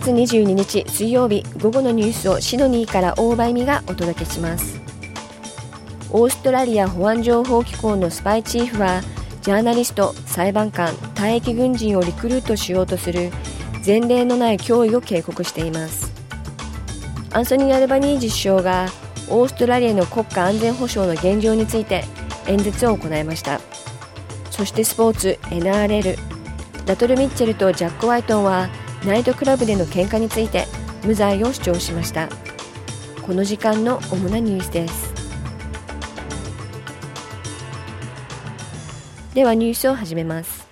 月22日水曜日午後のニュースをシドニーから大場恵美がお届けします。オーストラリア保安情報機構のスパイチーフはジャーナリスト裁判官退役軍人をリクルートしようとする前例のない脅威を警告しています。アンソニー・アルバニージ首相がオーストラリアの国家安全保障の現状について演説を行いました。そしてスポーツ NRL ラトル・ミッチェルとジャック・ワイトンはナイトクラブでの喧嘩について無罪を主張しました。この時間の主なニュースです。ではニュースを始めます。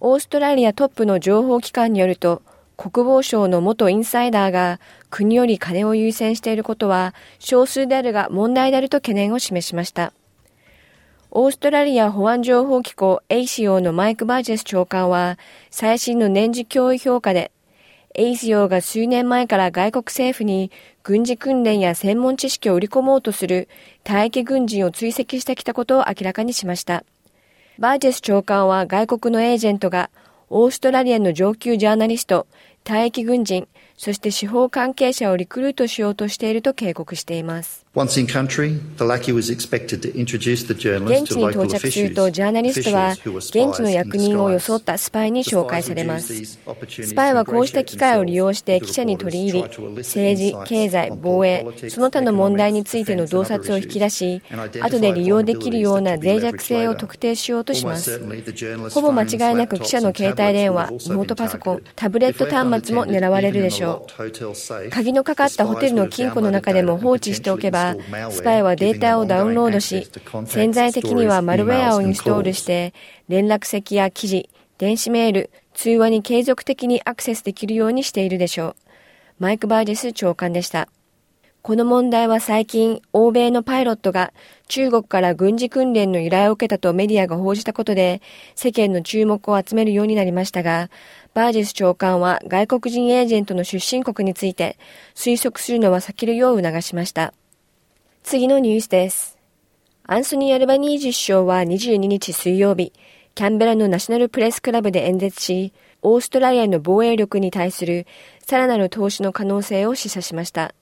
オーストラリアトップの情報機関によると国防省の元インサイダーが国より金を優先していることは少数であるが問題であると懸念を示しました。オーストラリア保安情報機構 ACO のマイク・バージェス長官は最新の年次脅威評価で ACO が数年前から外国政府に軍事訓練や専門知識を売り込もうとする退役軍人を追跡してきたことを明らかにしました。バージェス長官は外国のエージェントがオーストラリアの上級ジャーナリスト、退役軍人、そして司法関係者をリクルートしようとしていると警告しています。現地に到着するとジャーナリストは現地の役人を装ったスパイに紹介されます。スパイはこうした機会を利用して記者に取り入り、政治、経済、防衛、その他の問題についての洞察を引き出し、後で利用できるような脆弱性を特定しようとします。ほぼ間違いなく記者の携帯電話、ノートパソコン、タブレット端末も狙われるでしょう。鍵のかかったホテルの金庫の中でも放置しておけば、スパイはデータをダウンロードし、潜在的にはマルウェアをインストールして、連絡先や記事、電子メール、通話に継続的にアクセスできるようにしているでしょう。マイク・バージェス長官でした。この問題は最近、欧米のパイロットが中国から軍事訓練の依頼を受けたとメディアが報じたことで、世間の注目を集めるようになりましたが、バージェス長官は外国人エージェントの出身国について推測するのは避けるよう促しました。次のニュースです。アンソニー・アルバニージ首相は22日水曜日、キャンベラのナショナルプレスクラブで演説し、オーストラリアの防衛力に対するさらなる投資の可能性を示唆しました。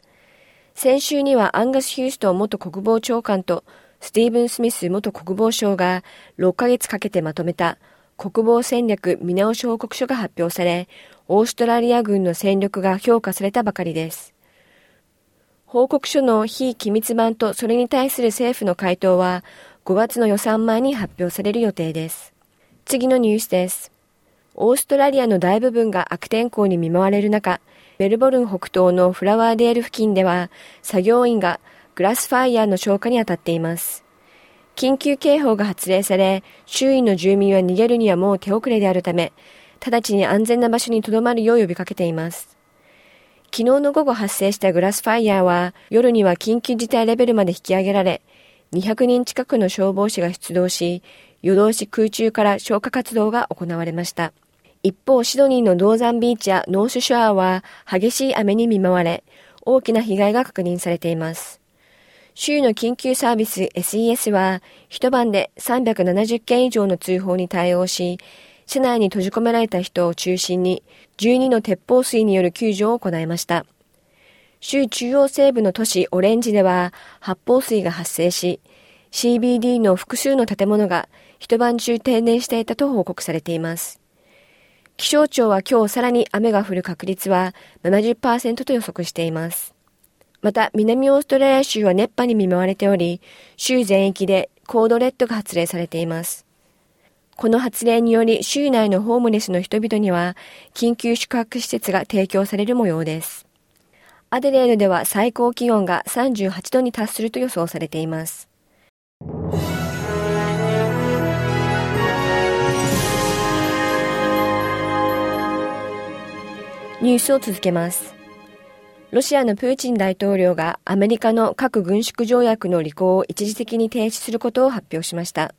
先週にはアンガス・ヒューストン元国防長官とスティーブン・スミス元国防相が6ヶ月かけてまとめた国防戦略見直し報告書が発表され、オーストラリア軍の戦力が評価されたばかりです。報告書の非機密版とそれに対する政府の回答は5月の予算前に発表される予定です。次のニュースです。オーストラリアの大部分が悪天候に見舞われる中、メルボルン北東のフラワーデール付近では作業員がグラスファイヤーの消火に当たっています。緊急警報が発令され、周囲の住民は逃げるにはもう手遅れであるため、直ちに安全な場所に留まるよう呼びかけています。昨日の午後発生したグラスファイヤーは夜には緊急事態レベルまで引き上げられ、200人近くの消防士が出動し、夜通し空中から消火活動が行われました。一方、シドニーのドーザンビーチやノースショアは激しい雨に見舞われ、大きな被害が確認されています。州の緊急サービス SES は一晩で370件以上の通報に対応し、車内に閉じ込められた人を中心に12の鉄砲水による救助を行いました。州中央西部の都市オレンジでは発砲水が発生し、CBD の複数の建物が一晩中停電していたと報告されています。気象庁は今日さらに雨が降る確率は70%と予測しています。また、南オーストラリア州は熱波に見舞われており、州全域でコードレッドが発令されています。この発令により州内のホームレスの人々には緊急宿泊施設が提供される模様です。アデレードでは最高気温が38度に達すると予想されています。ニュースを続けます。ロシアのプーチン大統領がアメリカの核軍縮条約の履行を一時的に停止することを発表しました。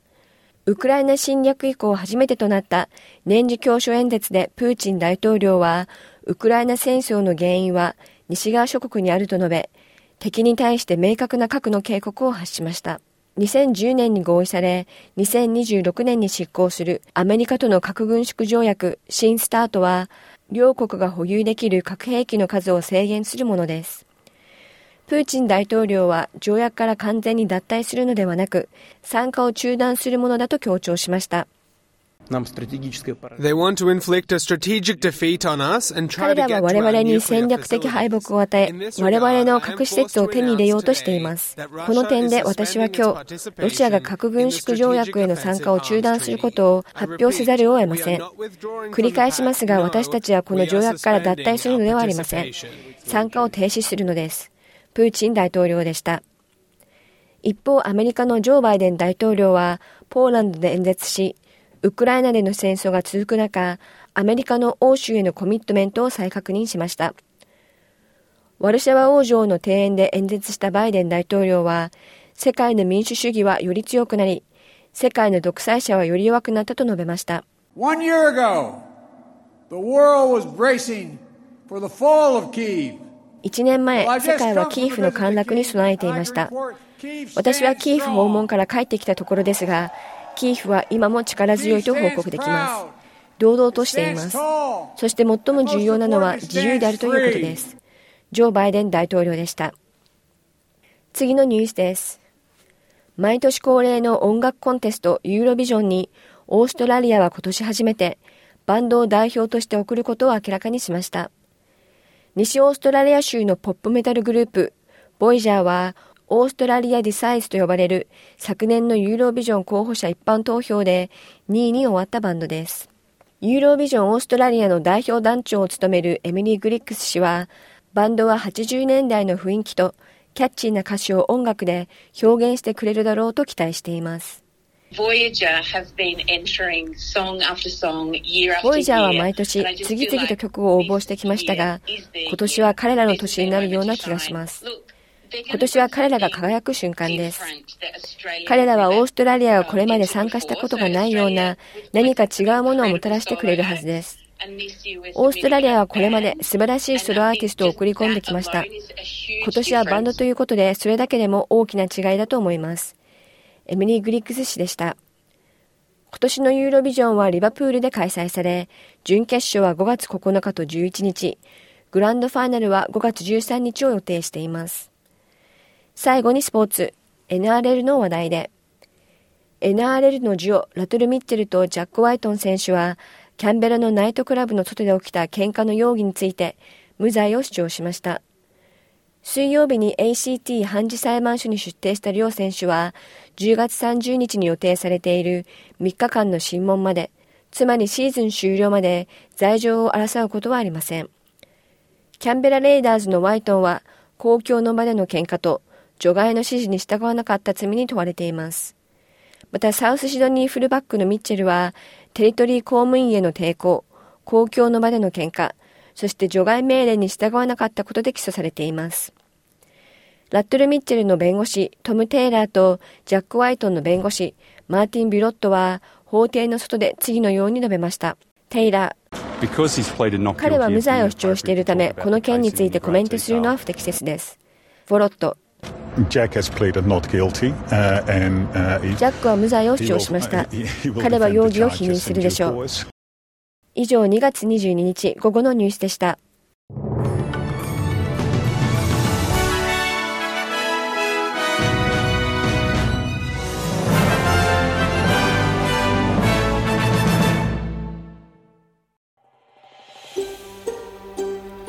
ウクライナ侵略以降初めてとなった年次教書演説でプーチン大統領は、ウクライナ戦争の原因は西側諸国にあると述べ、敵に対して明確な核の警告を発しました。2010年に合意され、2026年に執行するアメリカとの核軍縮条約新スタートは、両国が保有できる核兵器の数を制限するものです。プーチン大統領は条約から完全に脱退するのではなく、参加を中断するものだと強調しました。彼らは我々に戦略的敗北を与え、我々の核施設を手に入れようとしています。この点で私は今日、ロシアが核軍縮条約への参加を中断することを発表せざるを得ません。繰り返しますが、私たちはこの条約から脱退するのではありません。参加を停止するのです。プーチン大統領でした。一方、アメリカのジョー・バイデン大統領は、ポーランドで演説し、ウクライナでの戦争が続く中、アメリカの欧州へのコミットメントを再確認しました。ワルシャワ王女の庭園で演説したバイデン大統領は、世界の民主主義はより強くなり、世界の独裁者はより弱くなったと述べました。One year ago, the world was bracing for the fall of Kiev. 1年前、世界はキーフの陥落に備えていました。私はキーフ訪問から帰ってきたところですが、キーフは今も力強いと報告できます。堂々としています。そして最も重要なのは自由であるということです。ジョー・バイデン大統領でした。次のニュースです。毎年恒例の音楽コンテストユーロビジョンにオーストラリアは今年初めてバンドを代表として送ることを明らかにしました。西オーストラリア州のポップメタルグループボイジャーはオーストラリア・ディサイズと呼ばれる昨年のユーロビジョン候補者一般投票で2位に終わったバンドです。ユーロビジョンオーストラリアの代表団長を務めるエミリー・グリックス氏は、バンドは80年代の雰囲気とキャッチーな歌詞を音楽で表現してくれるだろうと期待しています。ボイジャーは毎年次々と曲を応募してきましたが、今年は彼らの年になるような気がします。今年は彼らが輝く瞬間です。彼らはオーストラリアがこれまで参加したことがないような何か違うものをもたらしてくれるはずです。オーストラリアはこれまで素晴らしいソロアーティストを送り込んできました。今年はバンドということでそれだけでも大きな違いだと思います。エミリー・グリックス氏でした。今年のユーロビジョンはリバプールで開催され、準決勝は5月9日と11日、グランドファイナルは5月13日を予定しています。最後にスポーツ、NRL の話題で、NRL のジオ、ラトル・ミッチェルとジャック・ワイトン選手は、キャンベラのナイトクラブの外で起きた喧嘩の容疑について、無罪を主張しました。水曜日に ACT 判事裁判所に出廷した両選手は、10月30日に予定されている3日間の審問まで、つまりシーズン終了まで罪状を争うことはありません。キャンベラレイダーズのワイトンは、公共の場での喧嘩と除外の指示に従わなかった罪に問われています。また、サウスシドニーフルバックのミッチェルは、テリトリー公務員への抵抗、公共の場での喧嘩、そして除外命令に従わなかったことで起訴されています。ラットル・ミッチェルの弁護士、トム・テイラーとジャック・ワイトンの弁護士、マーティン・ビロットは、法廷の外で次のように述べました。テイラー。彼は無罪を主張しているため、この件についてコメントするのは不適切です。ボロット。ジャックは無罪を主張しました。彼は容疑を否認するでしょう。以上2月22日午後のニュースでした。